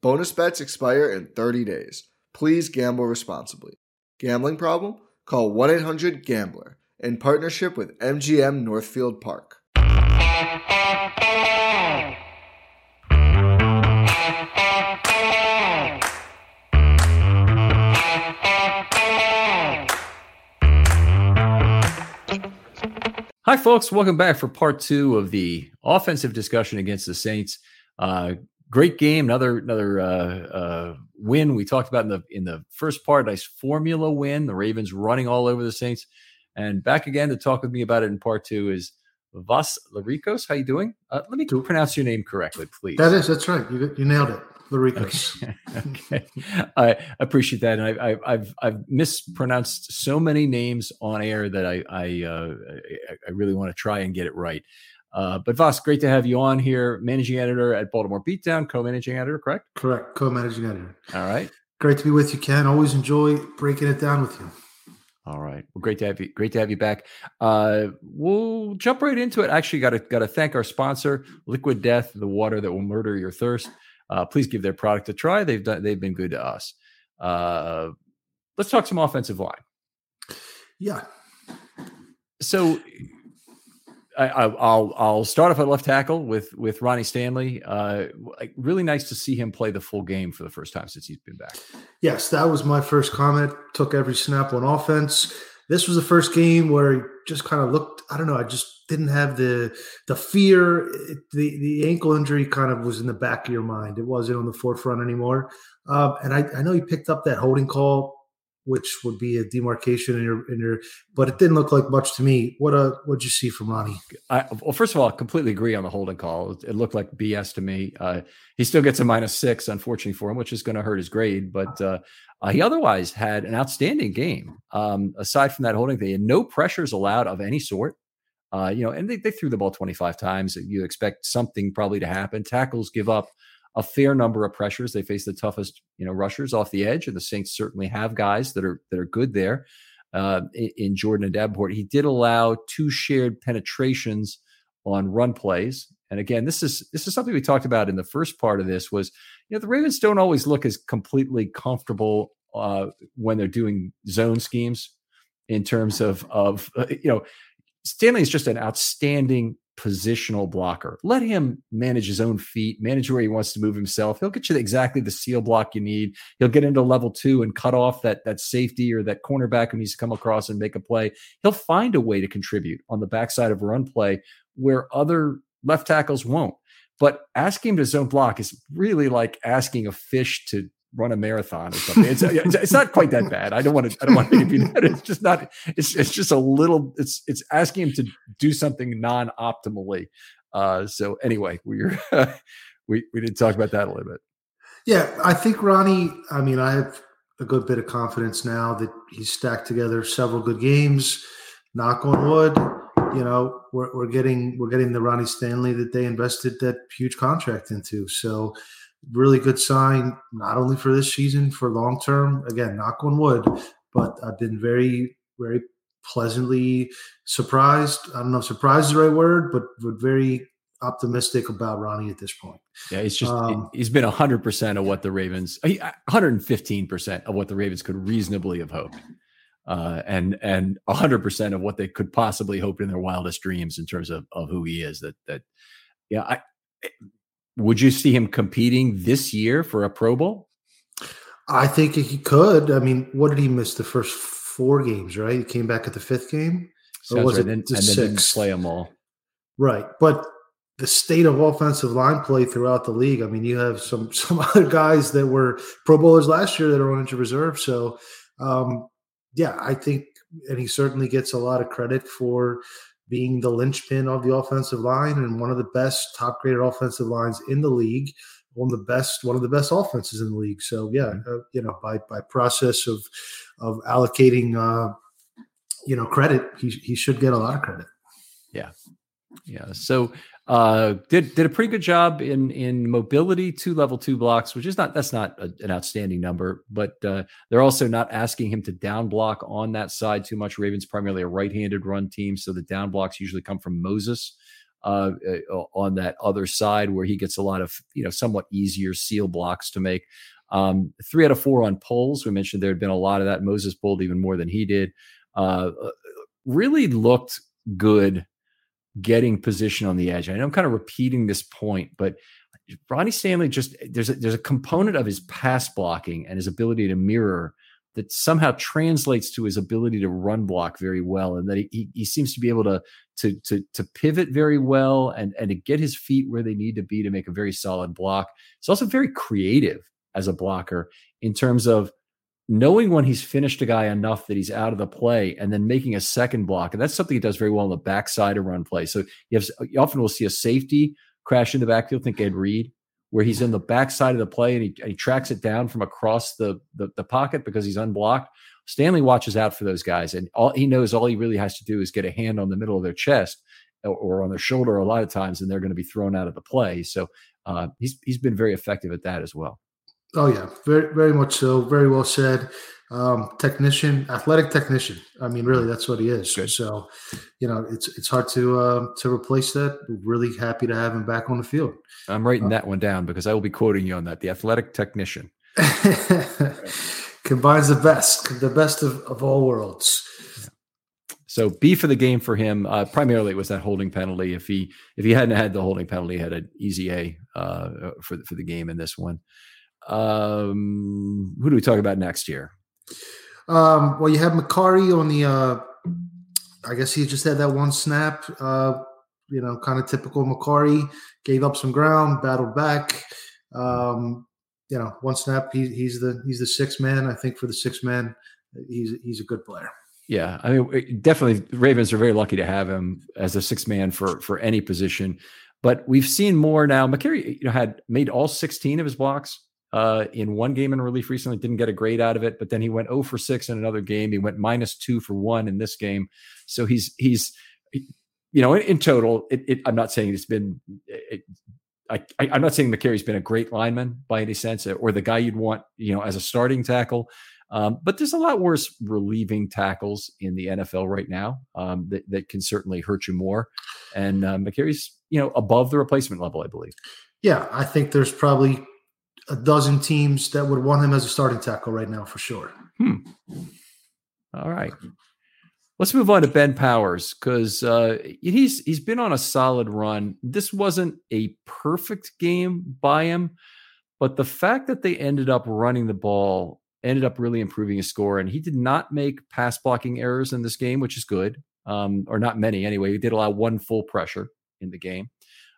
Bonus bets expire in 30 days. Please gamble responsibly. Gambling problem? Call 1 800 Gambler in partnership with MGM Northfield Park. Hi, folks. Welcome back for part two of the offensive discussion against the Saints. Uh, great game. Another another uh, uh, win we talked about in the in the first part. Nice formula win. The Ravens running all over the Saints. And back again to talk with me about it in part two is Vas Lericos. How you doing? Uh, let me pronounce your name correctly, please. That is that's right. You you nailed it. Lericos. Okay. okay. I appreciate that, and I, I, I've I've mispronounced so many names on air that I I uh, I really want to try and get it right. Uh, but Voss, great to have you on here, managing editor at Baltimore Beatdown, co-managing editor, correct? Correct, co-managing editor. All right. Great to be with you, Ken. Always enjoy breaking it down with you. All right. Well, great to have you. Great to have you back. Uh, we'll jump right into it. Actually, got to got to thank our sponsor, Liquid Death, the water that will murder your thirst. Uh, please give their product a try. They've done. They've been good to us. Uh, let's talk some offensive line. Yeah. So I, will I'll start off at left tackle with with Ronnie Stanley. Uh, really nice to see him play the full game for the first time since he's been back. Yes, that was my first comment. Took every snap on offense. This was the first game where he just kind of looked. I don't know. I just didn't have the the fear. It, the the ankle injury kind of was in the back of your mind. It wasn't on the forefront anymore. Uh, and I, I know he picked up that holding call which would be a demarcation in your in your but it didn't look like much to me. What uh what'd you see from ronnie? I, well first of all I completely agree on the holding call. It looked like bs to me. Uh, he still gets a minus six unfortunately for him which is going to hurt his grade but uh, uh, he otherwise had an outstanding game. Um, aside from that holding they had no pressures allowed of any sort. Uh, you know and they, they threw the ball 25 times. You expect something probably to happen. Tackles give up a fair number of pressures. They face the toughest, you know, rushers off the edge, and the Saints certainly have guys that are that are good there. Uh, in, Jordan and Davenport, he did allow two shared penetrations on run plays. And again, this is this is something we talked about in the first part of this. Was you know the Ravens don't always look as completely comfortable uh, when they're doing zone schemes in terms of of uh, you know Stanley is just an outstanding positional blocker. Let him manage his own feet, manage where he wants to move himself. He'll get you exactly the seal block you need. He'll get into level two and cut off that that safety or that cornerback who needs to come across and make a play. He'll find a way to contribute on the backside of a run play where other left tackles won't. But asking him to zone block is really like asking a fish to run a marathon or something. It's, it's, it's not quite that bad. I don't want to. I don't want to be that. It's just not. It's it's just a little. It's it's asking him to do something non optimally. Uh, so anyway, we're we we did talk about that a little bit. Yeah, I think Ronnie. I mean, I have a good bit of confidence now that he's stacked together several good games. Knock on wood. You know, we're, we're getting we're getting the Ronnie Stanley that they invested that huge contract into. So really good sign, not only for this season, for long term. Again, knock on wood, but I've been very, very pleasantly surprised. I don't know if surprised is the right word, but, but very optimistic about Ronnie at this point. Yeah, he's just um, he's been 100% of what the Ravens 115% of what the Ravens could reasonably have hoped. Uh, and and 100% of what they could possibly hope in their wildest dreams in terms of, of who he is that that yeah I would you see him competing this year for a Pro Bowl? I think he could. I mean, what did he miss the first four games? Right, he came back at the fifth game, or was right. it and, the and didn't play them all? Right, but the state of offensive line play throughout the league. I mean, you have some some other guys that were Pro Bowlers last year that are on injured reserve. So, um, yeah, I think, and he certainly gets a lot of credit for being the linchpin of the offensive line and one of the best top graded offensive lines in the league one of the best one of the best offenses in the league. So yeah mm-hmm. uh, you know by by process of of allocating uh you know credit he, he should get a lot of credit. Yeah. Yeah. So uh, did did a pretty good job in in mobility, two level two blocks, which is not that's not a, an outstanding number, but uh, they're also not asking him to down block on that side too much. Ravens primarily a right handed run team, so the down blocks usually come from Moses uh, uh, on that other side where he gets a lot of you know somewhat easier seal blocks to make. Um, three out of four on pulls. We mentioned there had been a lot of that. Moses pulled even more than he did. Uh, really looked good getting position on the edge. I know I'm kind of repeating this point, but Ronnie Stanley just there's a, there's a component of his pass blocking and his ability to mirror that somehow translates to his ability to run block very well, and that he, he seems to be able to to to to pivot very well and and to get his feet where they need to be to make a very solid block. It's also very creative as a blocker in terms of knowing when he's finished a guy enough that he's out of the play and then making a second block. And that's something he does very well on the backside of run play. So you, have, you often will see a safety crash in the backfield, think Ed Reed, where he's in the backside of the play and he, and he tracks it down from across the, the, the pocket because he's unblocked. Stanley watches out for those guys, and all he knows all he really has to do is get a hand on the middle of their chest or, on their shoulder a lot of times, and they're going to be thrown out of the play. So uh, he's he's been very effective at that as well. Oh yeah, very very much so. Very well said. Um, technician, athletic technician. I mean, really, that's what he is. Good. So, you know, it's it's hard to uh, to replace that. We're really happy to have him back on the field. I'm writing uh, that one down because I will be quoting you on that. The athletic technician combines the best, the best of, of all worlds. So B for the game for him. Uh, primarily, it was that holding penalty. If he if he hadn't had the holding penalty, he had an easy A uh, for for the game in this one. Um, who do we talk about next year? Um, well, you have Mekari on the. Uh, I guess he just had that one snap. Uh, you know, kind of typical Mekari. Gave up some ground, battled back. Um, you know, one snap. He, he's the he's the sixth man. I think for the sixth man, he's he's a good player. Yeah, I mean, definitely, Ravens are very lucky to have him as a sixth man for for any position. But we've seen more now. Mekari, you know, had made all sixteen of his blocks uh, in one game in relief recently, didn't get a grade out of it, but then he went 0 for 6 in another game. He went minus 2 for 1 in this game. So he's, he's, you know, in, in total, it, it, I'm not saying it's been, it, I, am not saying Mekari's been a great lineman by any sense or the guy you'd want, you know, as a starting tackle. Um, but there's a lot worse relieving tackles in the NFL right now um, that, that can certainly hurt you more. And uh, Mekari's, you know, above the replacement level, I believe. Yeah, I think there's probably a dozen teams that would want him as a starting tackle right now for sure. Hmm. All right. Let's move on to Ben Powers because uh, he's he's been on a solid run. This wasn't a perfect game by him, but the fact that they ended up running the ball ended up really improving his score. And he did not make pass blocking errors in this game, which is good, um, or not many anyway. He did allow one full pressure in the game.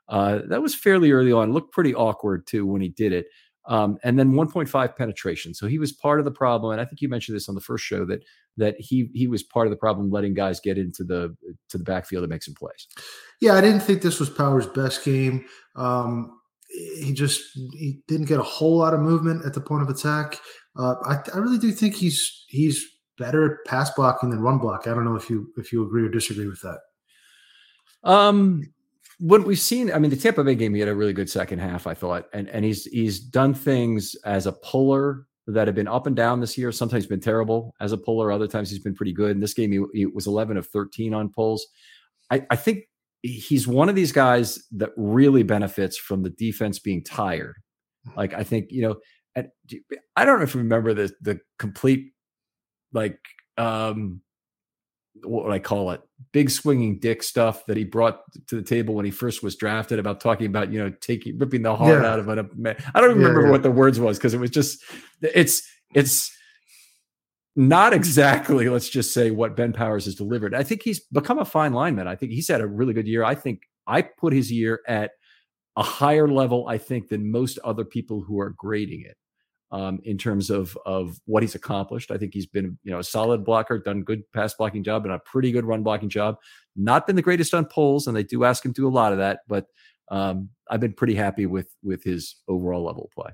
Uh, that was fairly early on. Looked pretty awkward too when he did it. Um, and then 1.5 penetration. So he was part of the problem. And I think you mentioned this on the first show that that he he was part of the problem letting guys get into the to the backfield and make some plays. Yeah, I didn't think this was Power's best game. Um, he just he didn't get a whole lot of movement at the point of attack. Uh, I, I really do think he's he's better at pass blocking than run block. I don't know if you if you agree or disagree with that. Um, what we've seen, I mean, the Tampa Bay game, he had a really good second half, I thought, and and he's he's done things as a puller that have been up and down this year. Sometimes been terrible as a puller, other times he's been pretty good. In this game, he, he was 11 of 13 on pulls. I, I think he's one of these guys that really benefits from the defense being tired. Like I think you know, and I don't know if you remember the the complete like um what would I call it? Big swinging dick stuff that he brought to the table when he first was drafted about talking about, you know, taking ripping the heart yeah. out of it. I don't remember yeah, yeah. what the words was because it was just it's it's not exactly, let's just say, what Ben Powers has delivered. I think he's become a fine lineman. I think he's had a really good year. I think I put his year at a higher level, I think, than most other people who are grading it um, in terms of of what he's accomplished. I think he's been you know a solid blocker, done good pass blocking job, and a pretty good run blocking job. Not been the greatest on pulls, and they do ask him to do a lot of that, but um, I've been pretty happy with with his overall level of play.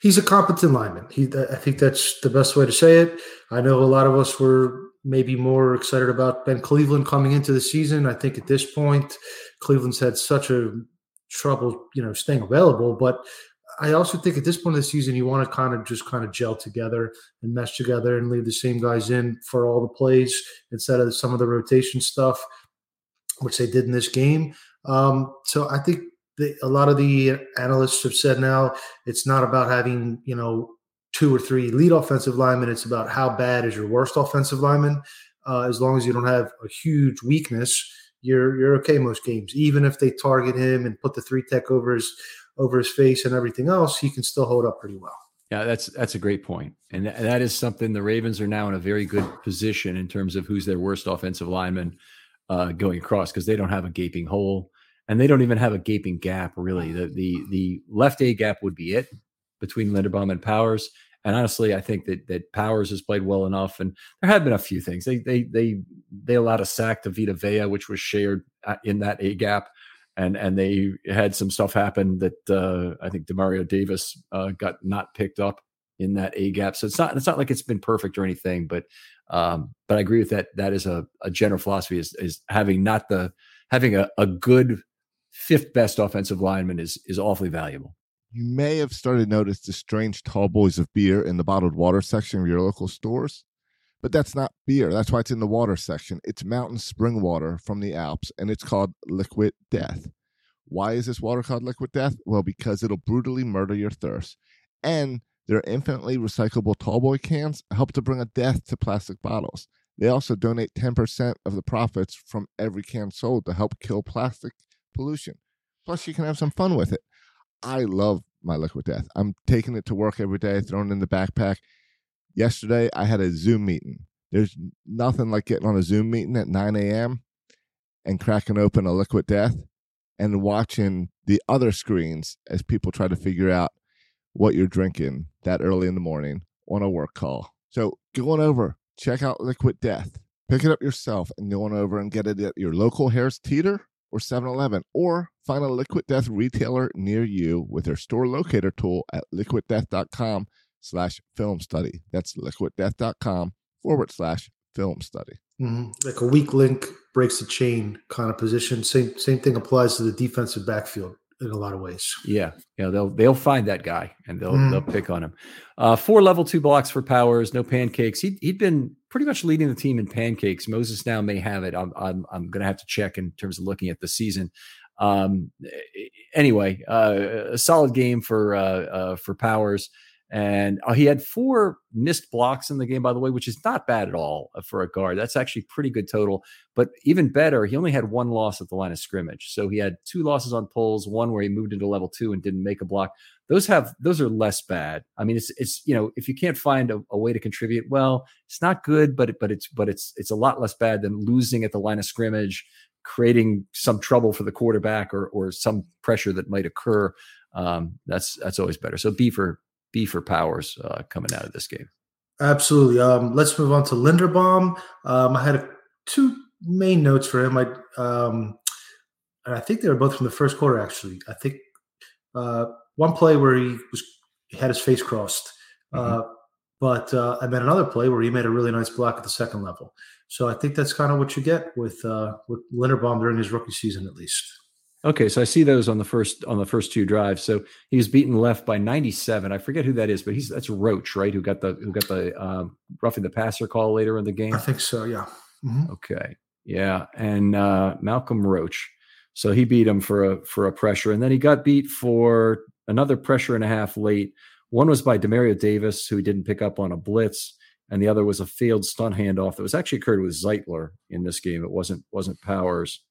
He's a competent lineman. He, I think that's the best way to say it. I know a lot of us were maybe more excited about Ben Cleveland coming into the season. I think at this point, Cleveland's had such a trouble, you know, staying available. But I also think at this point of the season, you want to kind of just kind of gel together and mesh together and leave the same guys in for all the plays instead of some of the rotation stuff, which they did in this game. Um, so I think the, a lot of the analysts have said now it's not about having you know two or three lead offensive linemen. It's about how bad is your worst offensive lineman. Uh, as long as you don't have a huge weakness, you're you're okay most games. Even if they target him and put the three tech over his over his face and everything else, he can still hold up pretty well. Yeah, that's that's a great point, and th- that is something the Ravens are now in a very good position in terms of who's their worst offensive lineman uh, going across because they don't have a gaping hole and they don't even have a gaping gap really. The the the left A gap would be it between Linderbaum and Powers. And honestly, I think that that Powers has played well enough. And there have been a few things. They they they they allowed a sack to Vita Vea, which was shared in that A gap. And and they had some stuff happen that uh, I think Demario Davis uh, got not picked up in that A gap. So it's not it's not like it's been perfect or anything, but um, but I agree with that. That is a, a general philosophy is is having not the having a, a good fifth best offensive lineman is is awfully valuable. You may have started to notice the strange tall boys of beer in the bottled water section of your local stores. But that's not beer. That's why it's in the water section. It's mountain spring water from the Alps, and it's called Liquid Death. Why is this water called Liquid Death? Well, because it'll brutally murder your thirst. And their infinitely recyclable tallboy cans help to bring a death to plastic bottles. They also donate 10% of the profits from every can sold to help kill plastic pollution. Plus, you can have some fun with it. I love my liquid death. I'm taking it to work every day, throwing it in the backpack. Yesterday, I had a Zoom meeting. There's nothing like getting on a Zoom meeting at 9 a.m. and cracking open a liquid death and watching the other screens as people try to figure out what you're drinking that early in the morning on a work call. So go on over, check out Liquid Death. Pick it up yourself and go on over and get it at your local Harris Teeter or 7-Eleven, or find a Liquid Death retailer near you with their store locator tool at liquiddeath.com slash film study. That's liquiddeath.com forward slash film study. Mm-hmm. Like a weak link breaks the chain kind of position. Same same thing applies to the defensive backfield in a lot of ways. Yeah, yeah, they'll they'll find that guy and they'll mm. they'll pick on him. Uh, four level two blocks for Powers, no pancakes. He he'd been pretty much leading the team in pancakes. Moses now may have it. I'm I'm I'm going to have to check in terms of looking at the season. Um, anyway, uh, a solid game for uh, uh for Powers. And uh, he had four missed blocks in the game, by the way, which is not bad at all uh, for a guard. That's actually pretty good total. But even better, he only had one loss at the line of scrimmage. So he had two losses on pulls, one where he moved into level two and didn't make a block. Those have those are less bad. I mean, it's it's you know if you can't find a, a way to contribute, well, it's not good, but but it's but it's it's a lot less bad than losing at the line of scrimmage, creating some trouble for the quarterback or or some pressure that might occur um, that's that's always better. So B for B for Powers uh, coming out of this game. Absolutely. Um, let's move on to Linderbaum. Um, I had a, two main notes for him. I um, and I think they were both from the first quarter. Actually, I think uh, one play where he was he had his face crossed, mm-hmm. uh, but uh, and then another play where he made a really nice block at the second level. So I think that's kind of what you get with uh, with Linderbaum during his rookie season, at least. Okay, so I see those on the first on the first two drives. So he was beaten left by 97. I forget who that is, but he's that's Roach, right? Who got the who got the um, roughing the passer call later in the game? I think so. Yeah. Mm-hmm. Okay. Yeah, and uh, Malcolm Roach. So he beat him for a for a pressure, and then he got beat for another pressure and a half late. One was by Demario Davis, who didn't pick up on a blitz, and the other was a failed stunt handoff that was actually occurred with Zeitler in this game. It wasn't wasn't Powers.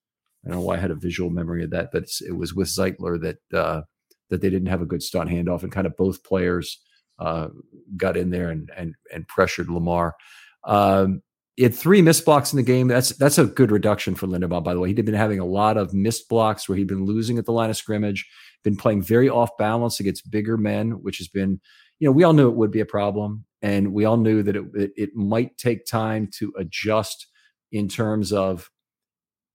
I don't know why I had a visual memory of that, but it was with Zeitler that uh, that they didn't have a good stunt handoff, and kind of both players uh, got in there and and and pressured Lamar. Um, he had three missed blocks in the game. That's that's a good reduction for Linderbaum, by the way. He'd been having a lot of missed blocks where he'd been losing at the line of scrimmage, been playing very off balance against bigger men, which has been, you know, we all knew it would be a problem, and we all knew that it it, it might take time to adjust in terms of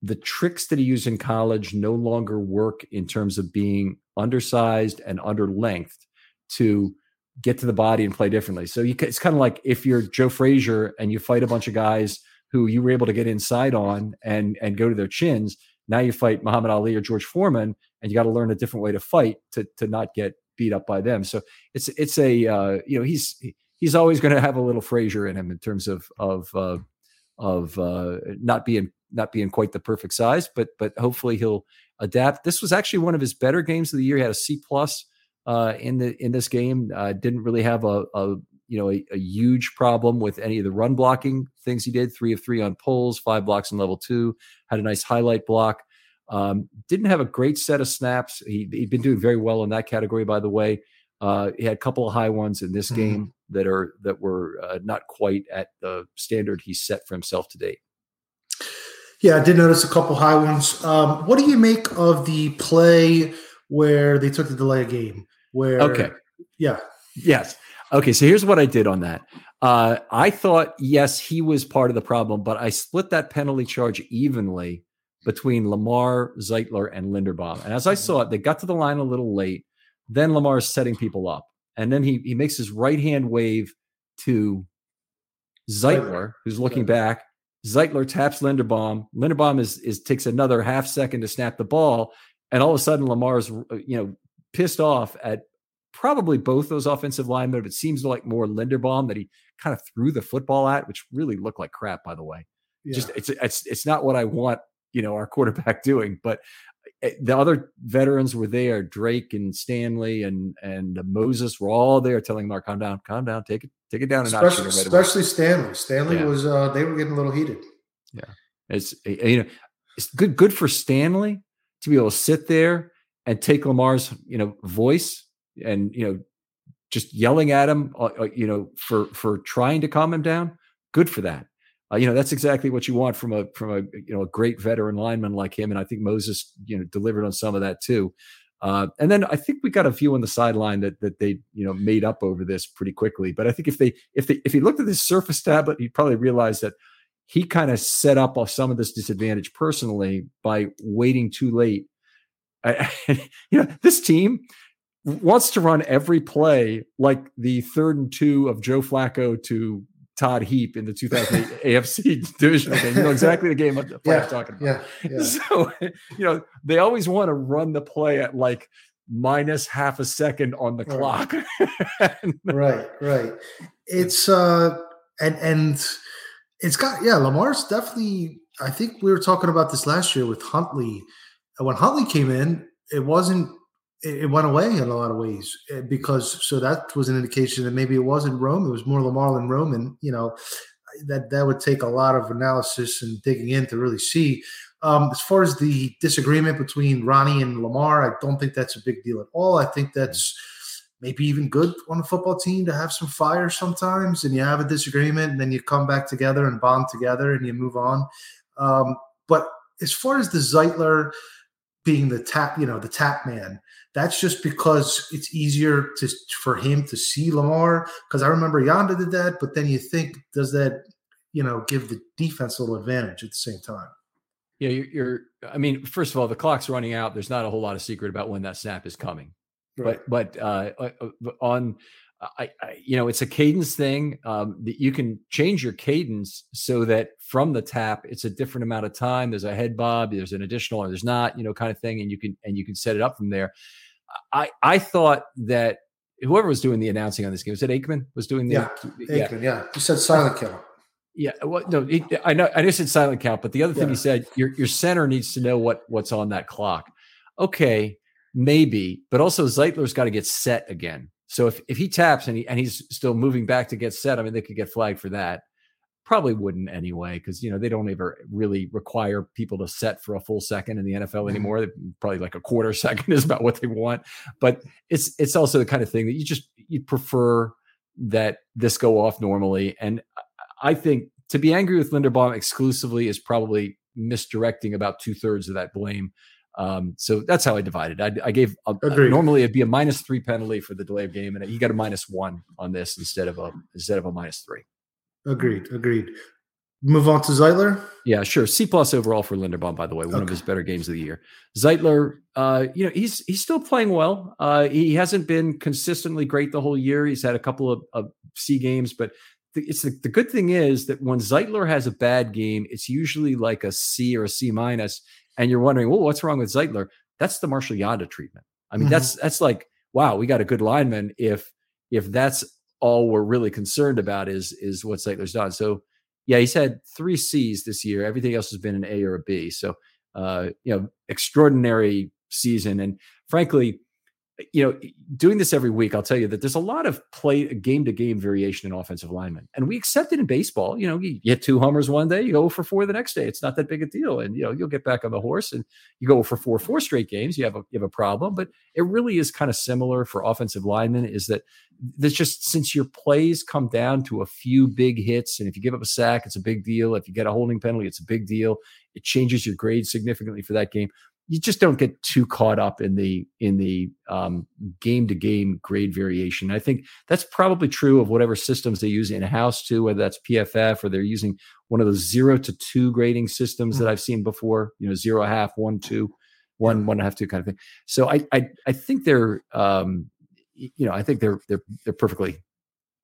the tricks that he used in college no longer work in terms of being undersized and under length to get to the body and play differently. So you, it's kind of like if you're Joe Frazier and you fight a bunch of guys who you were able to get inside on and and go to their chins. Now you fight Muhammad Ali or George Foreman, and you got to learn a different way to fight to to not get beat up by them. So it's it's a uh, you know he's he's always going to have a little Frazier in him in terms of of uh, of uh, not being not being quite the perfect size, but but hopefully he'll adapt. This was actually one of his better games of the year. He had a C plus uh, in the in this game. Uh, didn't really have a, a you know a, a, huge problem with any of the run blocking things he did. Three of three on pulls, five blocks in level two. Had a nice highlight block. Um, didn't have a great set of snaps. He, he'd been doing very well in that category, by the way. Uh, he had a couple of high ones in this mm-hmm. game that are that were uh, not quite at the standard he set for himself to date. Yeah, I did notice a couple high ones. Um, what do you make of the play where they took the delay game? Where okay, yeah, yes, okay. So here's what I did on that. Uh, I thought yes, he was part of the problem, but I split that penalty charge evenly between Lamar, Zeitler, and Linderbaum. And as I saw it, they got to the line a little late. Then Lamar is setting people up, and then he he makes his right hand wave to Zeitler, who's looking back, Zeitler taps Linderbaum. Linderbaum is is takes another half second to snap the ball, and all of a sudden Lamar's uh, you know pissed off at probably both those offensive linemen. But it seems like more Linderbaum that he kind of threw the football at, which really looked like crap, by the way. Yeah. Just it's it's it's not what I want you know our quarterback doing, but the other veterans were there. Drake and Stanley and and Moses were all there, telling Mark, "Calm down, calm down, take it, take it down." And especially, especially Stanley. Stanley yeah. was uh, they were getting a little heated. Yeah, it's eh, eh, you know it's good good for Stanley to be able to sit there and take Lamar's you know voice and you know just yelling at him, uh, uh you know for for trying to calm him down. Good for that. Uh, you know that's exactly what you want from a from a you know a great veteran lineman like him, and I think Moses you know delivered on some of that too. Uh, and then I think we got a few on the sideline that that they you know made up over this pretty quickly. But I think if they if they if he looked at this Surface tablet, he'd probably realize that he kind of set up some of this disadvantage personally by waiting too late. I, you know, this team wants to run every play like the third and two of Joe Flacco to Todd Heap in the 2008 AFC divisional game. You know exactly the game the yeah, I'm talking about. Yeah, yeah. So, you know, they always want to run the play at like minus half a second on the right. clock. right, right. It's uh and and it's got yeah, Lamar's definitely I think we were talking about this last year with Huntley. When Huntley came in, it wasn't it went away in a lot of ways eh, because so that was an indication that maybe it wasn't Rome, it was more Lamar than Roman. You know, that that would take a lot of analysis and digging in to really see. Um, as far as the disagreement between Ronnie and Lamar, I don't think that's a big deal at all. I think that's maybe even good on a football team to have some fire sometimes, and you have a disagreement, and then you come back together and bond together, and you move on. Um, but as far as the Zeitler being the tap, you know, the tap man, that's just because it's easier to for him to see Lamar. Because I remember Yanda did that, but then you think, does that you know give the defense a little advantage at the same time? Yeah, you're, you're. I mean, first of all, the clock's running out. There's not a whole lot of secret about when that snap is coming. Right. But but uh, uh, uh on I, I, you know it's a cadence thing um, that you can change your cadence so that from the tap it's a different amount of time. There's a head bob there's an additional or there's not you know kind of thing and you can and you can set it up from there. I i thought that whoever was doing the announcing on this game was it aikman was doing the yeah aikman yeah, yeah. he said silent count yeah well no he, i know i just said silent count but the other thing yeah. he said your your center needs to know what what's on that clock. Okay maybe but also zeitler's got to get set again so if, if he taps and he and he's still moving back to get set, I mean, they could get flagged for that. Probably wouldn't anyway, because you know they don't ever really require people to set for a full second in the NFL anymore. Probably like a quarter second is about what they want. But it's it's also the kind of thing that you just you prefer that this go off normally. And I think to be angry with Linderbaum exclusively is probably misdirecting about two thirds of that blame. Um, so that's how I divided. I, I gave a, a, normally it'd be a minus three penalty for the delay of game, and he got a minus one on this instead of a instead of a minus three. Agreed. Agreed. Move on to Zeitler. Yeah, sure. C plus overall for Linderbaum, by the way, one okay. of his better games of the year. Zeitler, uh, you know, he's he's still playing well. Uh, he hasn't been consistently great the whole year. He's had a couple of, of C games, but the, it's the, the good thing is that when Zeitler has a bad game, it's usually like a C or a C minus, and you're wondering, well, what's wrong with Zeitler? That's the Marshal Yanda treatment. I mean, mm-hmm. that's that's like, wow, we got a good lineman. If if that's all we're really concerned about is is what Zeitler's done. So yeah, he's had three C's this year. Everything else has been an A or a B. So uh, you know, extraordinary season. And frankly, you know, doing this every week, I'll tell you that there's a lot of play game to game variation in offensive linemen, and we accept it in baseball. You know, you get two homers one day, you go for four the next day. It's not that big a deal, and you know you'll get back on the horse, and you go for four four straight games. You have a you have a problem, but it really is kind of similar for offensive linemen. Is that there's just since your plays come down to a few big hits, and if you give up a sack, it's a big deal. If you get a holding penalty, it's a big deal. It changes your grade significantly for that game you just don't get too caught up in the in the game to game grade variation. I think that's probably true of whatever systems they use in house too, whether that's PFF or they're using one of those zero to two grading systems that mm. I've seen before. You know, zero, a half, one, two, one, one and a half, two kind of thing. So I I, I think they're um, you know I think they're they're they're perfectly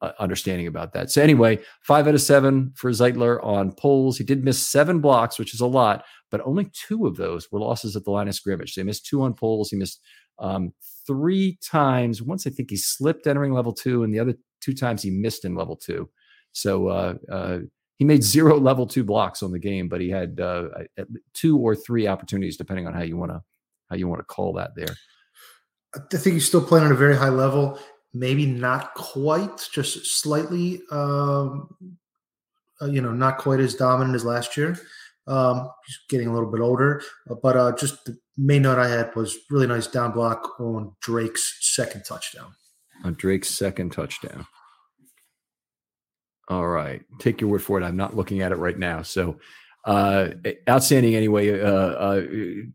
uh, understanding about that. So anyway, five out of seven for Zeitler on polls. He did miss seven blocks, which is a lot, but only two of those were losses at the line of scrimmage. So he missed two on poles. He missed um, three times. Once I think he slipped entering level two, and the other two times he missed in level two. So uh, uh, he made zero level two blocks on the game, but he had uh, two or three opportunities, depending on how you want to how you want to call that there. I think he's still playing at a very high level maybe not quite, just slightly, um, uh, you know, not quite as dominant as last year. Um, he's getting a little bit older, uh, but uh, just the main note I had was really nice down block on Drake's second touchdown. On Drake's second touchdown. All right, take your word for it. I'm not looking at it right now, so uh, outstanding anyway. Uh, uh,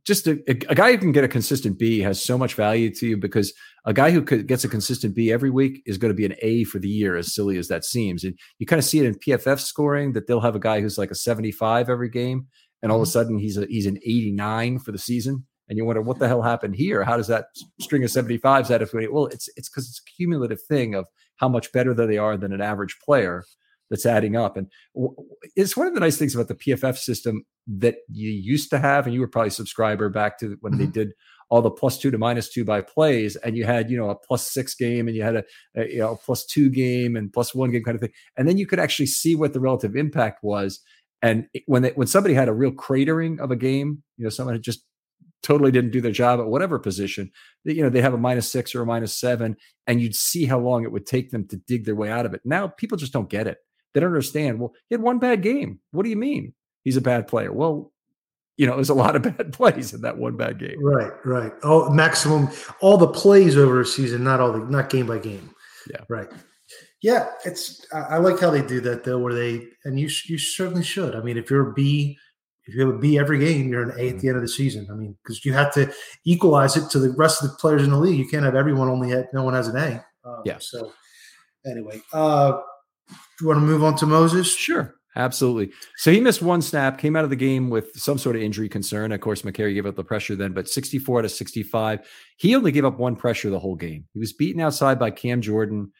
just a, a, guy who can get a consistent B has so much value to you because a guy who could, gets a consistent B every week is going to be an A for the year, as silly as that seems. And you kind of see it in PFF scoring that they'll have a guy who's like a 75 every game, and all of a mm-hmm. sudden he's a, he's an 89 for the season. And you wonder what the hell happened here? How does that string of 75s out of well, it's it's because it's a cumulative thing of how much better they are than an average player that's adding up. And it's one of the nice things about the PFF system that you used to have, and you were probably a subscriber back to when mm-hmm. they did all the plus two to minus two by plays, and you had you know a plus six game, and you had a, a you know plus two game and plus one game kind of thing, and then you could actually see what the relative impact was. And when they, when somebody had a real cratering of a game, you know, someone had just totally didn't do their job at whatever position, you know, they have a minus six or a minus seven, and you'd see how long it would take them to dig their way out of it. Now people just don't get it. They don't understand. Well, he had one bad game. What do you mean he's a bad player? Well, you know, there's a lot of bad plays in that one bad game. Right, right. Oh, maximum all the plays over a season, not all the not game by game. Yeah, right. Yeah, it's I like how they do that though, where they and you you certainly should. I mean, if you're a B, if you have a B every game, you're an A at the end of the season. I mean, because you have to equalize it to the rest of the players in the league. You can't have everyone only had no one has an A. Um, yeah. So anyway, uh, do you want to move on to Moses? Sure. Absolutely. So he missed one snap, came out of the game with some sort of injury concern. Of course, Mekari gave up the pressure then, but 64 out of 65. He only gave up one pressure the whole game. He was beaten outside by Cam Jordan.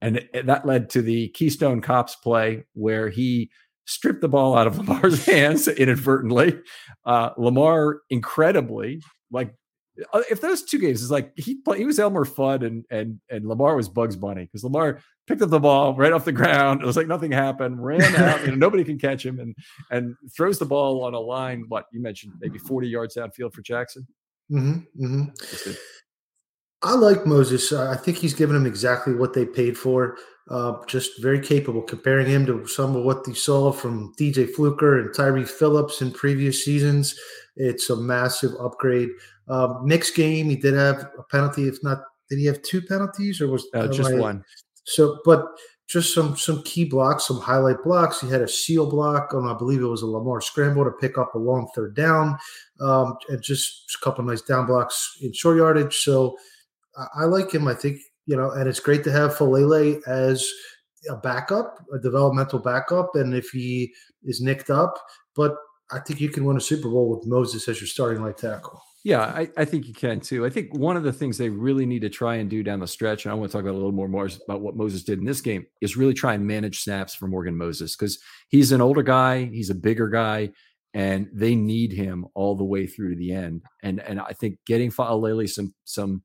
And that led to the Keystone Cops play where he stripped the ball out of Lamar's hands inadvertently. Uh, Lamar, incredibly, like if those two games is like he play, he was Elmer Fudd and and and Lamar was Bugs Bunny because Lamar picked up the ball right off the ground. It was like nothing happened. Ran out, you know, nobody can catch him, and and throws the ball on a line. What you mentioned, maybe forty yards downfield for Jackson. Mm-hmm, mm-hmm. I like Moses. I think he's given him exactly what they paid for. Uh, just very capable. Comparing him to some of what you saw from DJ Fluker and Tyre Phillips in previous seasons, it's a massive upgrade. Um, next game, he did have a penalty. If not, did he have two penalties or was uh, just one? So, but just some some key blocks, some highlight blocks. He had a seal block on, I believe it was a Lamar scramble to pick up a long third down, um, and just a couple nice down blocks in short yardage. So I, I like him. I think you know, and it's great to have Faalele as a backup, a developmental backup, and if he is nicked up, but I think you can win a Super Bowl with Moses as your starting right tackle. Yeah, I, I, think you can too. I think one of the things they really need to try and do down the stretch, and I want to talk about a little more, more about what Moses did in this game, is really try and manage snaps for Morgan Moses because he's an older guy, he's a bigger guy, and they need him all the way through to the end. And and I think getting Faalele some some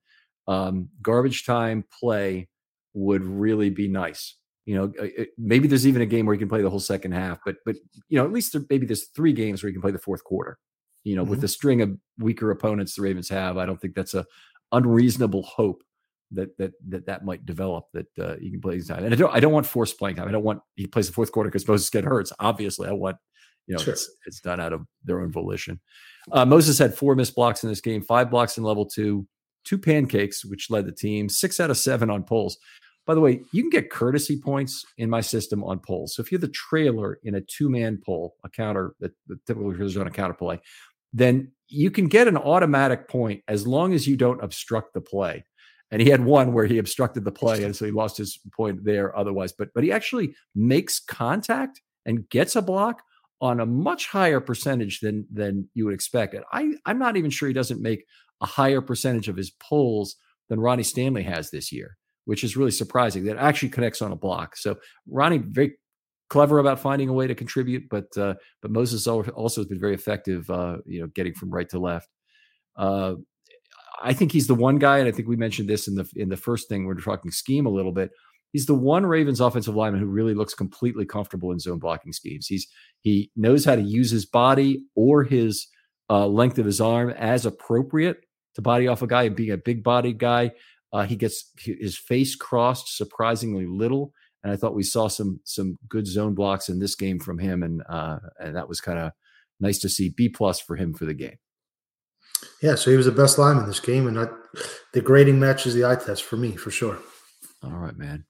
um, garbage time play would really be nice. You know, it, maybe there's even a game where you can play the whole second half, but but you know, at least there, maybe there's three games where you can play the fourth quarter you know, mm-hmm. with the string of weaker opponents the Ravens have, I don't think that's a unreasonable hope that that that that might develop that uh, you can play time. And I don't I don't want forced playing time. I don't want he plays the fourth quarter because Moses get hurts. Obviously, I want you know sure. it's it's done out of their own volition. Uh, Moses had four missed blocks in this game, five blocks in level two, two pancakes, which led the team, six out of seven on pulls. By the way, you can get courtesy points in my system on pulls. So if you're the trailer in a two man pull, a counter that, that typically is on a counter play, then you can get an automatic point as long as you don't obstruct the play. And he had one where he obstructed the play, and so he lost his point there otherwise. But but he actually makes contact and gets a block on a much higher percentage than than you would expect. And I I'm not even sure he doesn't make a higher percentage of his pulls than Ronnie Stanley has this year, which is really surprising. That actually connects on a block. So Ronnie very clever about finding a way to contribute, but uh, but Moses also has been very effective, uh, you know, getting from right to left. Uh, I think he's the one guy, and I think we mentioned this in the in the first thing. We're talking scheme a little bit. He's the one Ravens offensive lineman who really looks completely comfortable in zone blocking schemes. He's he knows how to use his body or his uh, length of his arm as appropriate to body off a guy and being a big body guy. Uh, he gets his face crossed surprisingly little and I thought we saw some some good zone blocks in this game from him, and uh, and that was kind of nice to see. B plus for him for the game. Yeah, so he was the best lineman in this game, and I, the grading matches the eye test for me for sure. All right, man.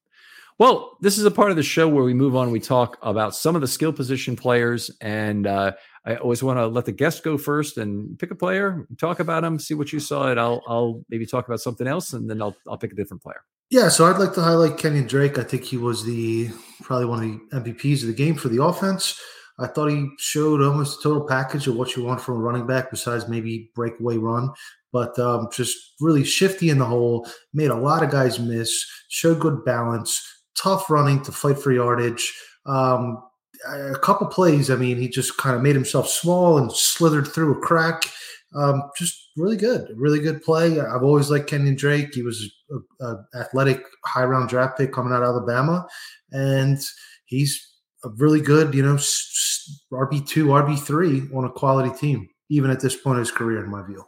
Well, this is a part of the show where we move on. We talk about some of the skill position players, and uh, I always want to let the guest go first and pick a player, talk about him, see what you saw, and I'll I'll maybe talk about something else, and then I'll I'll pick a different player. Yeah, so I'd like to highlight Kenyan Drake. I think he was the probably one of the MVPs of the game for the offense. I thought he showed almost a total package of what you want from a running back, besides maybe breakaway run. But um, just really shifty in the hole, made a lot of guys miss, showed good balance, tough running to fight for yardage. Um, a couple plays, I mean, he just kind of made himself small and slithered through a crack. Um, just really good, really good play. I've always liked Kenyan Drake. He was an athletic high round draft pick coming out of Alabama, and he's a really good, you know, RB two, RB three on a quality team, even at this point in his career, in my view.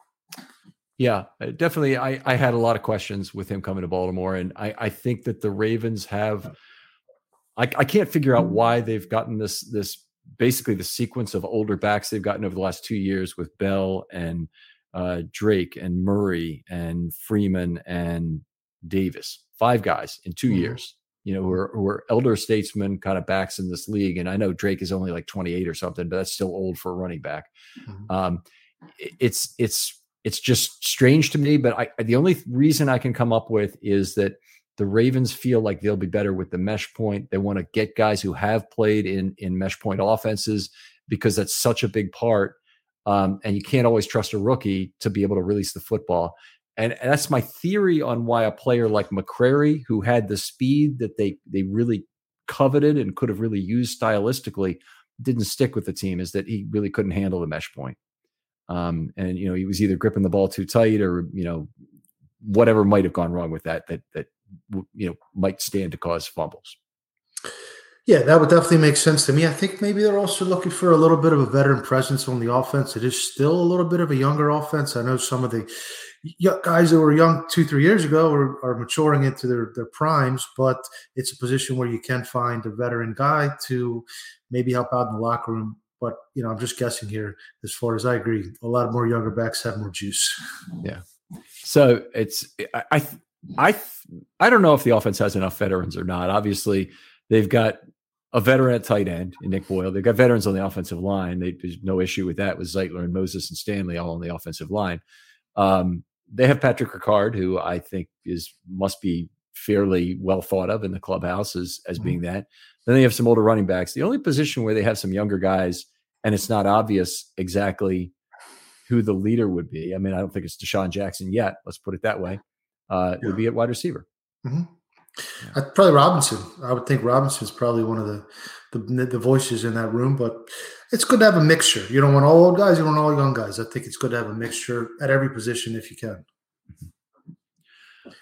Yeah, uh, definitely. I, I had a lot of questions with him coming to Baltimore, and I, I think that the Ravens have. I, I can't figure out why they've gotten this this basically the sequence of older backs they've gotten over the last two years with Bell and uh, Drake and Murray and Freeman and Davis. Five guys in 2 mm-hmm. years. you know, who are, who are elder statesmen kind of backs in this league. And I know Drake is only like 28 or something, but that's still old for a running back. Mm-hmm. Um, it's it's it's just strange to me. But I the only reason I can come up with is that the Ravens feel like they'll be better with the mesh point. They want to get guys who have played in in mesh point offenses because that's such a big part. Um, and you can't always trust a rookie to be able to release the football. And, and that's my theory on why a player like McCrary, who had the speed that they they really coveted and could have really used stylistically, didn't stick with the team, is that he really couldn't handle the mesh point. Um, and you know he was either gripping the ball too tight or you know whatever might have gone wrong with that that that you know might stand to cause fumbles. Yeah, that would definitely make sense to me. I think maybe they're also looking for a little bit of a veteran presence on the offense. It is still a little bit of a younger offense. I know some of the guys that were young two, three years ago are, are maturing into their, their primes, but it's a position where you can find a veteran guy to maybe help out in the locker room. But you know, I'm just guessing here. As far as I agree, a lot more younger backs have more juice. Yeah. So it's I I I, I don't know if the offense has enough veterans or not. Obviously, they've got a veteran at tight end in Nick Boyle. They've got veterans on the offensive line. They, there's no issue with that with Zeitler and Moses and Stanley all on the offensive line. Um, they have Patrick Ricard, who I think is must be fairly well thought of in the clubhouse as, as mm-hmm. being that. Then they have some older running backs. The only position where they have some younger guys, and it's not obvious exactly who the leader would be. I mean, I don't think it's DeSean Jackson yet. Let's put it that way. Uh, yeah. Would be at wide receiver. Mm-hmm. Yeah. Probably Robinson. I would think Robinson's probably one of the, the, the voices in that room. But it's good to have a mixture. You don't want all old guys. You don't want all young guys. I think it's good to have a mixture at every position if you can.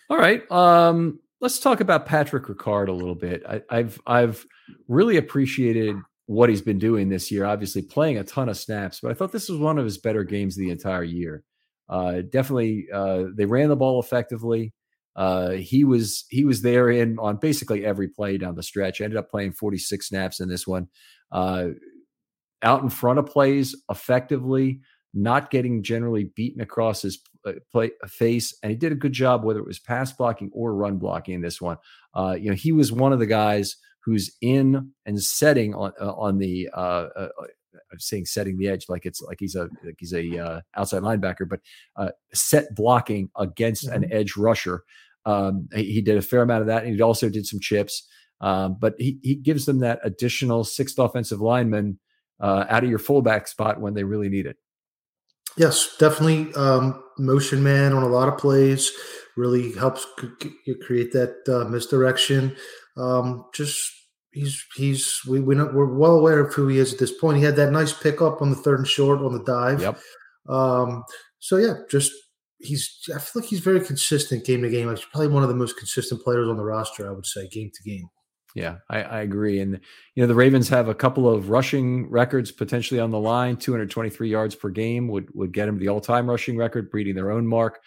All right. Um, let's talk about Patrick Ricard a little bit. I, I've I've really appreciated what he's been doing this year. Obviously, playing a ton of snaps, but I thought this was one of his better games the entire year. Uh, definitely, uh, they ran the ball effectively. Uh, he was he was there in on basically every play down the stretch. Ended up playing 46 snaps in this one. Uh, out in front of plays effectively, not getting generally beaten across his uh, play, face, and he did a good job whether it was pass blocking or run blocking in this one. Uh, you know, he was one of the guys who's in and setting on uh, on the uh, uh, I'm saying setting the edge like it's like he's a like he's a uh, outside linebacker, but uh, set blocking against mm-hmm. an edge rusher. Um, he, he, did a fair amount of that, and he also did some chips. Um, but he he gives them that additional sixth offensive lineman uh, out of your fullback spot when they really need it. Yes, definitely. Um, motion man on a lot of plays really helps c- create that uh, misdirection. Um, just he's he's we we know, we're well aware of who he is at this point. He had that nice pickup on the third and short on the dive. Yep. Um, so yeah, just he's I feel like he's very consistent game to game. He's probably one of the most consistent players on the roster. I would say game to game. Yeah, I, I, agree. And you know, the Ravens have a couple of rushing records potentially on the line. 223 yards per game would would get him the all-time rushing record, beating their own mark.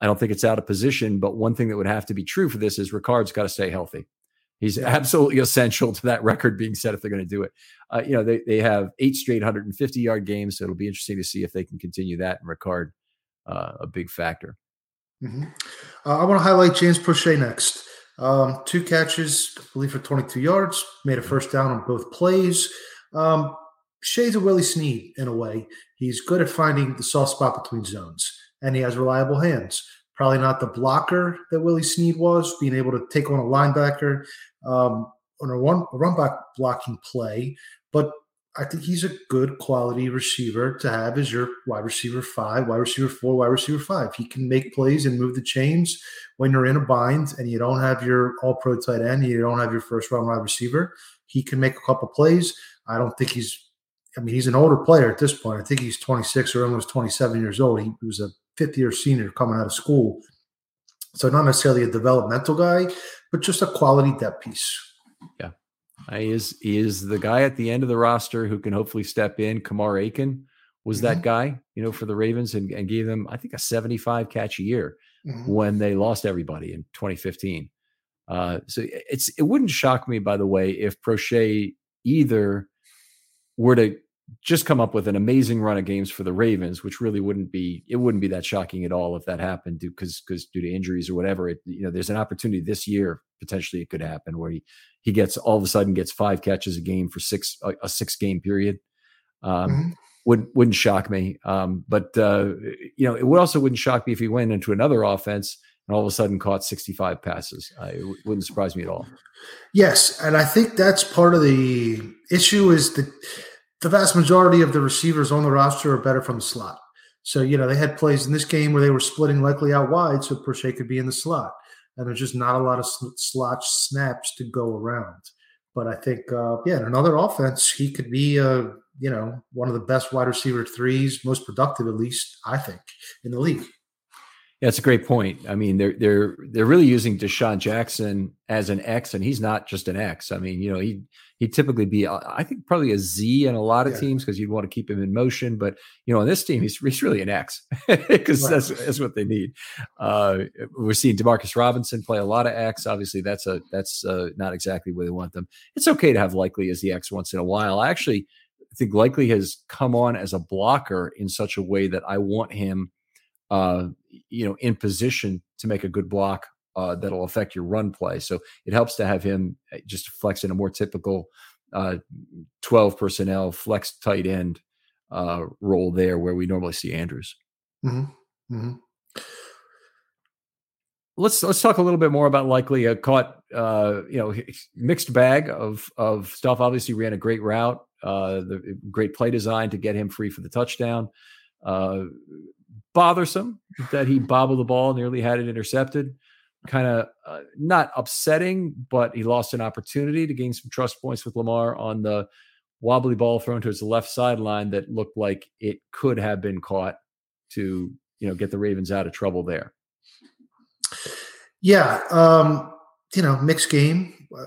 I don't think it's out of position, but one thing that would have to be true for this is Ricard's got to stay healthy. He's absolutely essential to that record being set if they're going to do it. Uh, you know, they, they have eight straight 150 yard games, so it'll be interesting to see if they can continue that. And Ricard, uh, a big factor. Mm-hmm. Uh, I want to highlight James Proche next. Um, two catches, I believe, for 22 yards, made a first down on both plays. Um, Shay's a Willie Snead in a way. He's good at finding the soft spot between zones, and he has reliable hands. Probably not the blocker that Willie Snead was, being able to take on a linebacker um, on a one a run back blocking play. But I think he's a good quality receiver to have as your wide receiver five, wide receiver four, wide receiver five. He can make plays and move the chains when you're in a bind and you don't have your all pro tight end, you don't have your first round wide receiver. He can make a couple plays. I don't think he's, I mean, he's an older player at this point. I think he's 26 or almost 27 years old. He was a fifth year senior coming out of school. So not necessarily a developmental guy, but just a quality depth piece. Yeah. He is he is the guy at the end of the roster who can hopefully step in. Kamar Aiken was mm-hmm. that guy, you know, for the Ravens and, and, gave them, I think, a 75 catch a year mm-hmm. when they lost everybody in 2015. Uh, so it's it wouldn't shock me, by the way, if Proche either were to just come up with an amazing run of games for the Ravens, which really wouldn't be it wouldn't be that shocking at all if that happened because because due to injuries or whatever. It, you know, there's an opportunity this year potentially it could happen where he he gets all of a sudden gets five catches a game for six a, a six game period. Um, mm-hmm. Wouldn't wouldn't shock me. Um, but uh, you know, it would also wouldn't shock me if he went into another offense and all of a sudden caught 65 passes. Uh, it w- wouldn't surprise me at all. Yes, and I think that's part of the issue is that the vast majority of the receivers on the roster are better from the slot. So, you know, they had plays in this game where they were splitting likely out wide so Proche could be in the slot. And there's just not a lot of slot snaps to go around. But I think, uh, yeah, in another offense, he could be, uh, you know, one of the best wide receiver threes, most productive, at least, I think, in the league. Yeah, it's a great point. I mean, they're they're they're really using DeSean Jackson as an X, and he's not just an X. I mean, you know, he he'd typically be, uh, I think, probably a Z in a lot of yeah. teams because you'd want to keep him in motion. But you know, on this team, he's he's really an X because right. that's that's what they need. Uh, we're seeing Demarcus Robinson play a lot of X. Obviously, that's a that's uh, not exactly where they want them. It's okay to have Likely as the X once in a while. I actually think Likely has come on as a blocker in such a way that I want him uh, you know, in position to make a good block uh, that'll affect your run play. So it helps to have him uh, just flex in a more typical uh, 12 personnel flex tight end uh, role there where we normally see Andrews. Mm-hmm. Mm-hmm. Let's let's talk a little bit more about likely uh, caught uh, you know mixed bag of of stuff. Obviously ran a great route, uh, the great play design to get him free for the touchdown. Uh, bothersome that he bobbled the ball, nearly had it intercepted. Kind of uh, not upsetting, but he lost an opportunity to gain some trust points with Lamar on the wobbly ball thrown to his left sideline that looked like it could have been caught to you know get the Ravens out of trouble there. Yeah, um, you know, mixed game. Uh,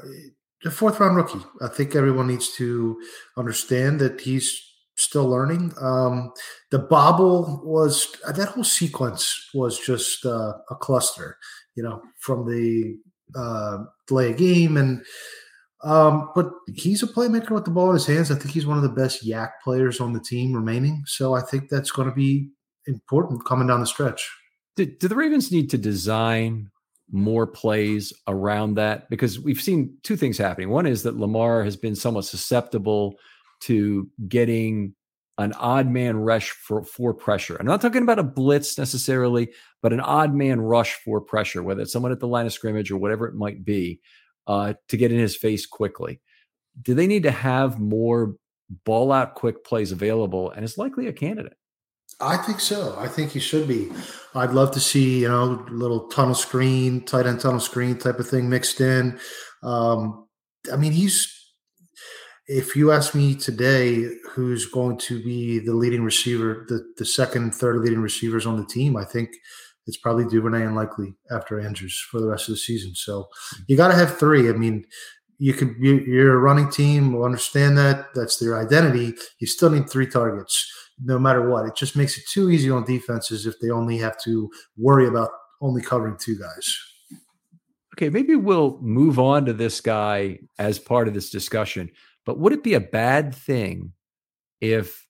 the fourth round rookie. I think everyone needs to understand that he's still learning. Um, the bobble was that whole sequence was just uh, a cluster, you know, from the uh, delay game and. Um, but he's a playmaker with the ball in his hands. I think he's one of the best YAC players on the team remaining. So I think that's going to be important coming down the stretch. Do, do the Ravens need to design more plays around that? Because we've seen two things happening. One is that Lamar has been somewhat susceptible to getting an odd man rush for, for pressure. I'm not talking about a blitz necessarily, but an odd man rush for pressure, whether it's someone at the line of scrimmage or whatever it might be, uh, to get in his face quickly. Do they need to have more ball out quick plays available? And is likely a candidate. I think so. I think he should be. I'd love to see, you know, little tunnel screen, tight end tunnel screen type of thing mixed in. Um, I mean, he's if you ask me today who's going to be the leading receiver, the, the second, third leading receivers on the team, I think it's probably Duvernay and likely after Andrews for the rest of the season. So you got to have three. I mean, you could you're a running team. Will understand that that's their identity. You still need three targets, no matter what. It just makes it too easy on defenses if they only have to worry about only covering two guys. Okay, maybe we'll move on to this guy as part of this discussion. But would it be a bad thing if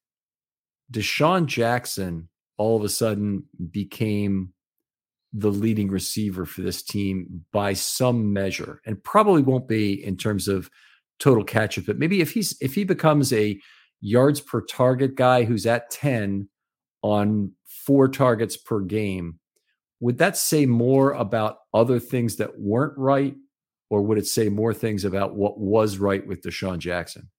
DeSean Jackson all of a sudden became the leading receiver for this team by some measure? And probably won't be in terms of total catches but maybe if he's if he becomes a yards per target guy who's at 10 on four targets per game would that say more about other things that weren't right or would it say more things about what was right with DeSean Jackson?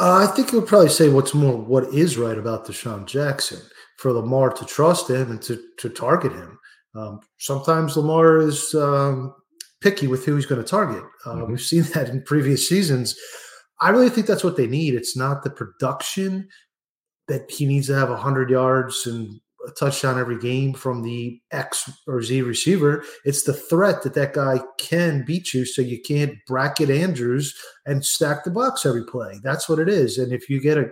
Uh, I think it would probably say what's more what is right about DeSean Jackson for Lamar to trust him and to to target him. Um, sometimes Lamar is um, picky with who he's going to target. Uh, mm-hmm. We've seen that in previous seasons. I really think that's what they need. It's not the production that he needs to have 100 yards and a touchdown every game from the X or Z receiver. It's the threat that that guy can beat you, so you can't bracket Andrews and stack the box every play. That's what it is. And if you get a,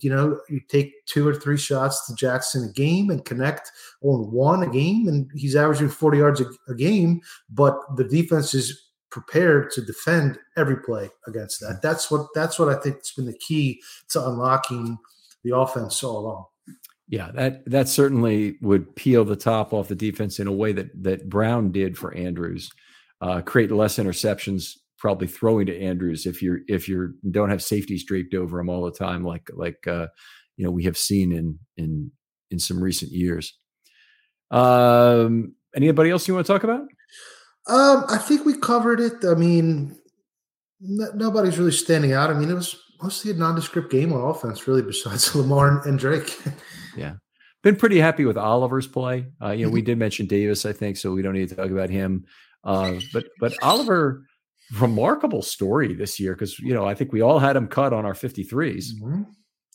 you know, you take two or three shots to Jackson a game and connect on one a game, and he's averaging forty yards a, a game, but the defense is prepared to defend every play against that. Mm-hmm. That's what that's what I think has been the key to unlocking the offense all along. Yeah, that that certainly would peel the top off the defense in a way that that Brown did for Andrews. uh, create less interceptions probably throwing to Andrews if you're if you're don't have safeties draped over him all the time like like uh, you know we have seen in in in some recent years. Um, anybody else you want to talk about? Um, I think we covered it. I mean, n- nobody's really standing out. I mean, it was mostly a nondescript game on offense, really, besides Lamar and Drake. Yeah, been pretty happy with Oliver's play. Uh, you know, we did mention Davis, I think, so we don't need to talk about him. Uh, but but Oliver, remarkable story this year because you know I think we all had him cut on our 53s. Mm-hmm.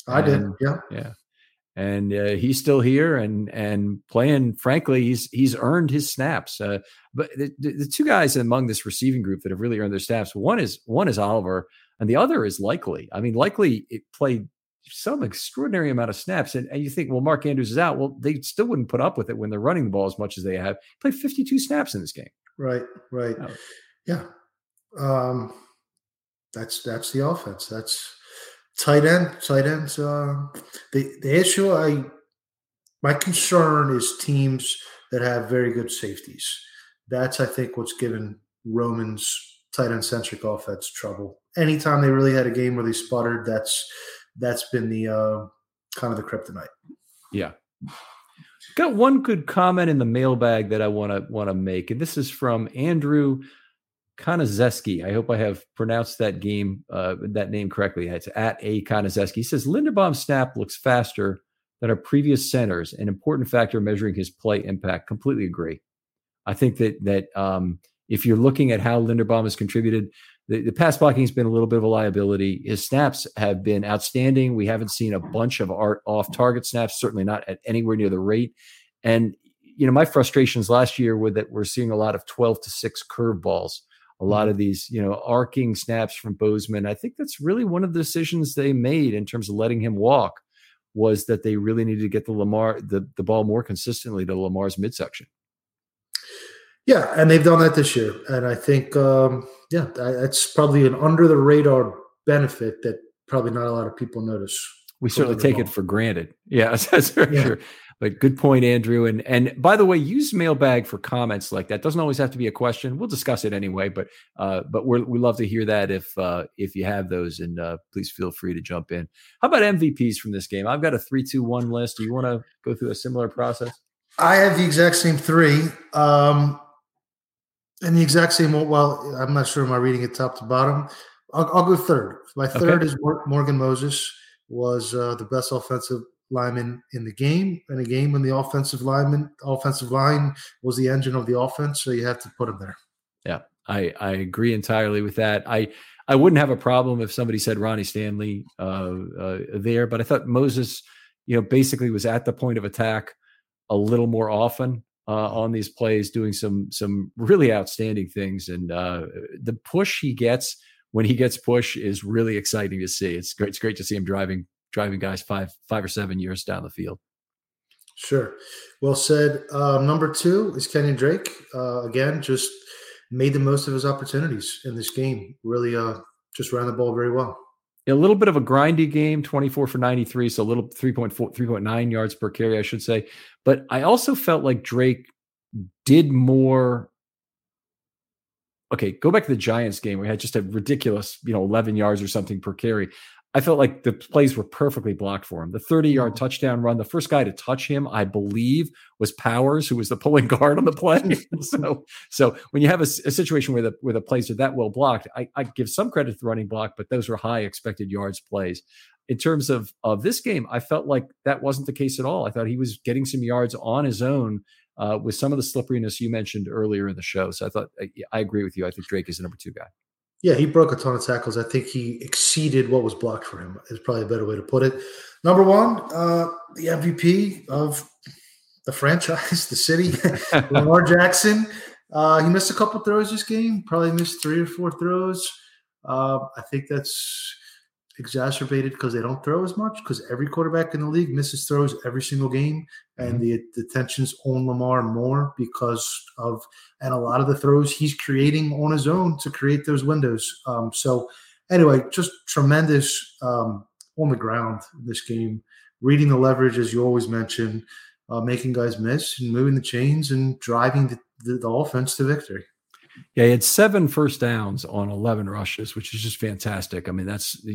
I did, yeah, yeah and uh, he's still here and and playing. Frankly, he's he's earned his snaps. Uh, but the, the, two guys among this receiving group that have really earned their snaps, one is one is Oliver, and the other is Likely. I mean, Likely it played some extraordinary amount of snaps, and, and you think, well, Mark Andrews is out. Well, they still wouldn't put up with it when they're running the ball as much as they have. He played 52 snaps in this game. Right, right, oh. yeah. Um, that's that's the offense. That's tight end, tight ends. Uh, the the issue I my concern is teams that have very good safeties. That's I think what's given Roman's tight end centric offense trouble. Anytime they really had a game where they sputtered, that's that's been the uh, kind of the kryptonite. Yeah. Got one good comment in the mailbag that I want to want to make, and this is from Andrew Konazeski. I hope I have pronounced that game uh, that name correctly. It's at a Konazeski. He says Linderbaum snap looks faster than our previous centers, an important factor measuring his play impact. Completely agree. I think that that um, if you're looking at how Linderbaum has contributed, the, the pass blocking has been a little bit of a liability. His snaps have been outstanding. We haven't seen a bunch of art off target snaps, certainly not at anywhere near the rate. And you know, my frustrations last year were that we're seeing a lot of 12 to 6 curveballs a lot mm-hmm. of these, you know, arcing snaps from Bozeman. I think that's really one of the decisions they made in terms of letting him walk was that they really needed to get the Lamar the, the ball more consistently to Lamar's midsection. Yeah, and they've done that this year, and I think um, yeah, that's probably an under the radar benefit that probably not a lot of people notice. We certainly take it for granted. Yeah, that's for yeah. sure. But good point, Andrew. And and by the way, use mailbag for comments like that. Doesn't always have to be a question. We'll discuss it anyway. But uh, but we we love to hear that if uh, if you have those, and uh, please feel free to jump in. How about MVPs from this game? I've got a three, two, one list. Do you want to go through a similar process? I have the exact same three. Um, and the exact same. Well, I'm not sure. Am I reading it top to bottom? I'll, I'll go third. My third okay. is Morgan Moses was uh, the best offensive lineman in the game, in a game when the offensive lineman, offensive line was the engine of the offense. So you have to put him there. Yeah, I I agree entirely with that. I I wouldn't have a problem if somebody said Ronnie Stanley uh, uh, there, but I thought Moses, you know, basically was at the point of attack a little more often uh, on these plays, doing some some really outstanding things, and uh, the push he gets when he gets push is really exciting to see. It's great. It's great to see him driving driving guys five five or seven years down the field. Sure. Well said. Um, number two is Kenyan Drake. Uh, again, just made the most of his opportunities in this game. Really, uh, just ran the ball very well. A little bit of a grindy game, 24 for 93, so a little 3.4, 3.9 yards per carry, I should say. But I also felt like Drake did more okay, go back to the Giants game we had just a ridiculous, you know, 11 yards or something per carry. I felt like the plays were perfectly blocked for him. The 30 yard mm-hmm. touchdown run, the first guy to touch him, I believe, was Powers, who was the pulling guard on the play. so, so when you have a, a, situation where the where the plays are that well blocked, I, I give some credit to the running block, but those were high expected yards plays. In terms of of this game, I felt like that wasn't the case at all. I thought he was getting some yards on his own uh, with some of the slipperiness you mentioned earlier in the show. So I thought I, I agree with you. I think Drake is the number two guy. Yeah, he broke a ton of tackles. I think he exceeded what was blocked for him. Is probably a better way to put it. Number one, uh, the MVP of the franchise, the city, Lamar Jackson. Uh, he missed a couple throws this game. Probably missed three or four throws. Uh, I think that's exacerbated because they don't throw as much because every quarterback in the league misses throws every single game and mm-hmm. the, the tensions on Lamar more because of and a lot of the throws he's creating on his own to create those windows. Um, so anyway, just tremendous um, on the ground in this game, reading the leverage as you always mention, uh, making guys miss and moving the chains and driving the, the, the offense to victory. Yeah, he had seven first downs on 11 rushes, which is just fantastic. I mean, that's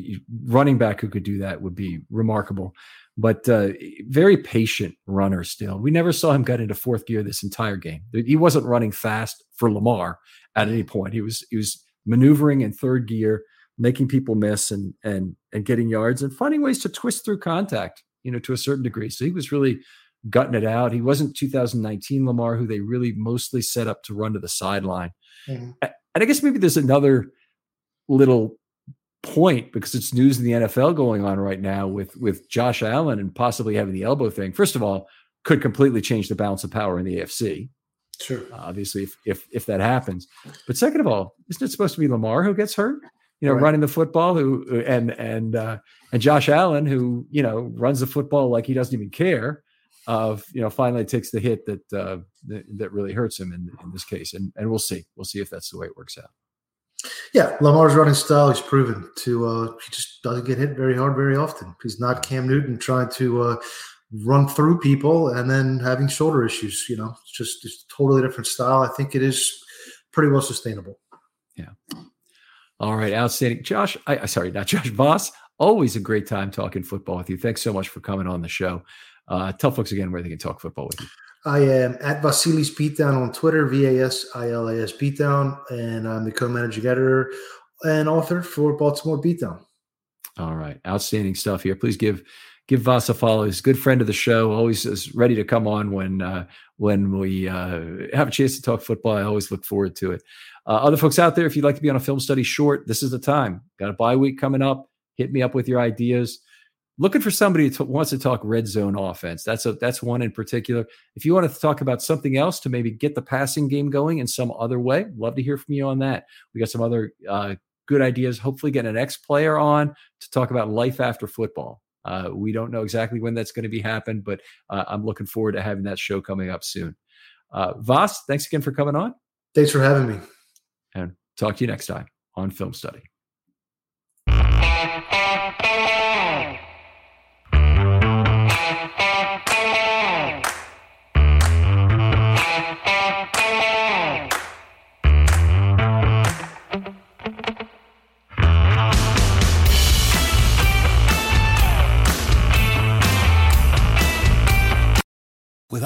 running back who could do that would be remarkable. But uh, very patient runner still. We never saw him get into fourth gear this entire game. He wasn't running fast for Lamar at any point. He was he was maneuvering in third gear, making people miss and and and getting yards and finding ways to twist through contact, you know, to a certain degree. So he was really gutting it out. He wasn't 2019 Lamar, who they really mostly set up to run to the sideline. Mm-hmm. And I guess maybe there's another little point because it's news in the NFL going on right now with with Josh Allen and possibly having the elbow thing. First of all, could completely change the balance of power in the AFC. Sure. Uh, obviously, if, if if that happens, but second of all, isn't it supposed to be Lamar who gets hurt? You know, right. running the football, who and and uh, and Josh Allen, who you know runs the football like he doesn't even care. Of you know, finally takes the hit that uh, that, that really hurts him in in this case, and and we'll see, we'll see if that's the way it works out. Yeah, Lamar's running style, he's proven to uh he just doesn't get hit very hard very often. He's not Cam Newton trying to uh run through people and then having shoulder issues. You know, it's just it's totally different style. I think it is pretty well sustainable. Yeah. All right, outstanding, Josh. I sorry, not Josh Voss. Always a great time talking football with you. Thanks so much for coming on the show. Uh, tell folks again where they can talk football with you. I am at Vasilis Beatdown on Twitter, V A S I L A S Beatdown, and I'm the co-managing editor and author for Baltimore Beatdown. All right, outstanding stuff here. Please give give Voss a follow. He's a good friend of the show. Always is ready to come on when uh, when we uh, have a chance to talk football. I always look forward to it. Uh, other folks out there, if you'd like to be on a film study short, this is the time. Got a bye week coming up. Hit me up with your ideas looking for somebody who wants to talk red zone offense. That's a that's one in particular. If you want to talk about something else to maybe get the passing game going in some other way, love to hear from you on that. We got some other uh, good ideas. Hopefully, get an ex player on to talk about life after football. Uh, we don't know exactly when that's going to be happen, but uh, I'm looking forward to having that show coming up soon. Uh, Voss, thanks again for coming on. Thanks for having me. And talk to you next time on Film Study.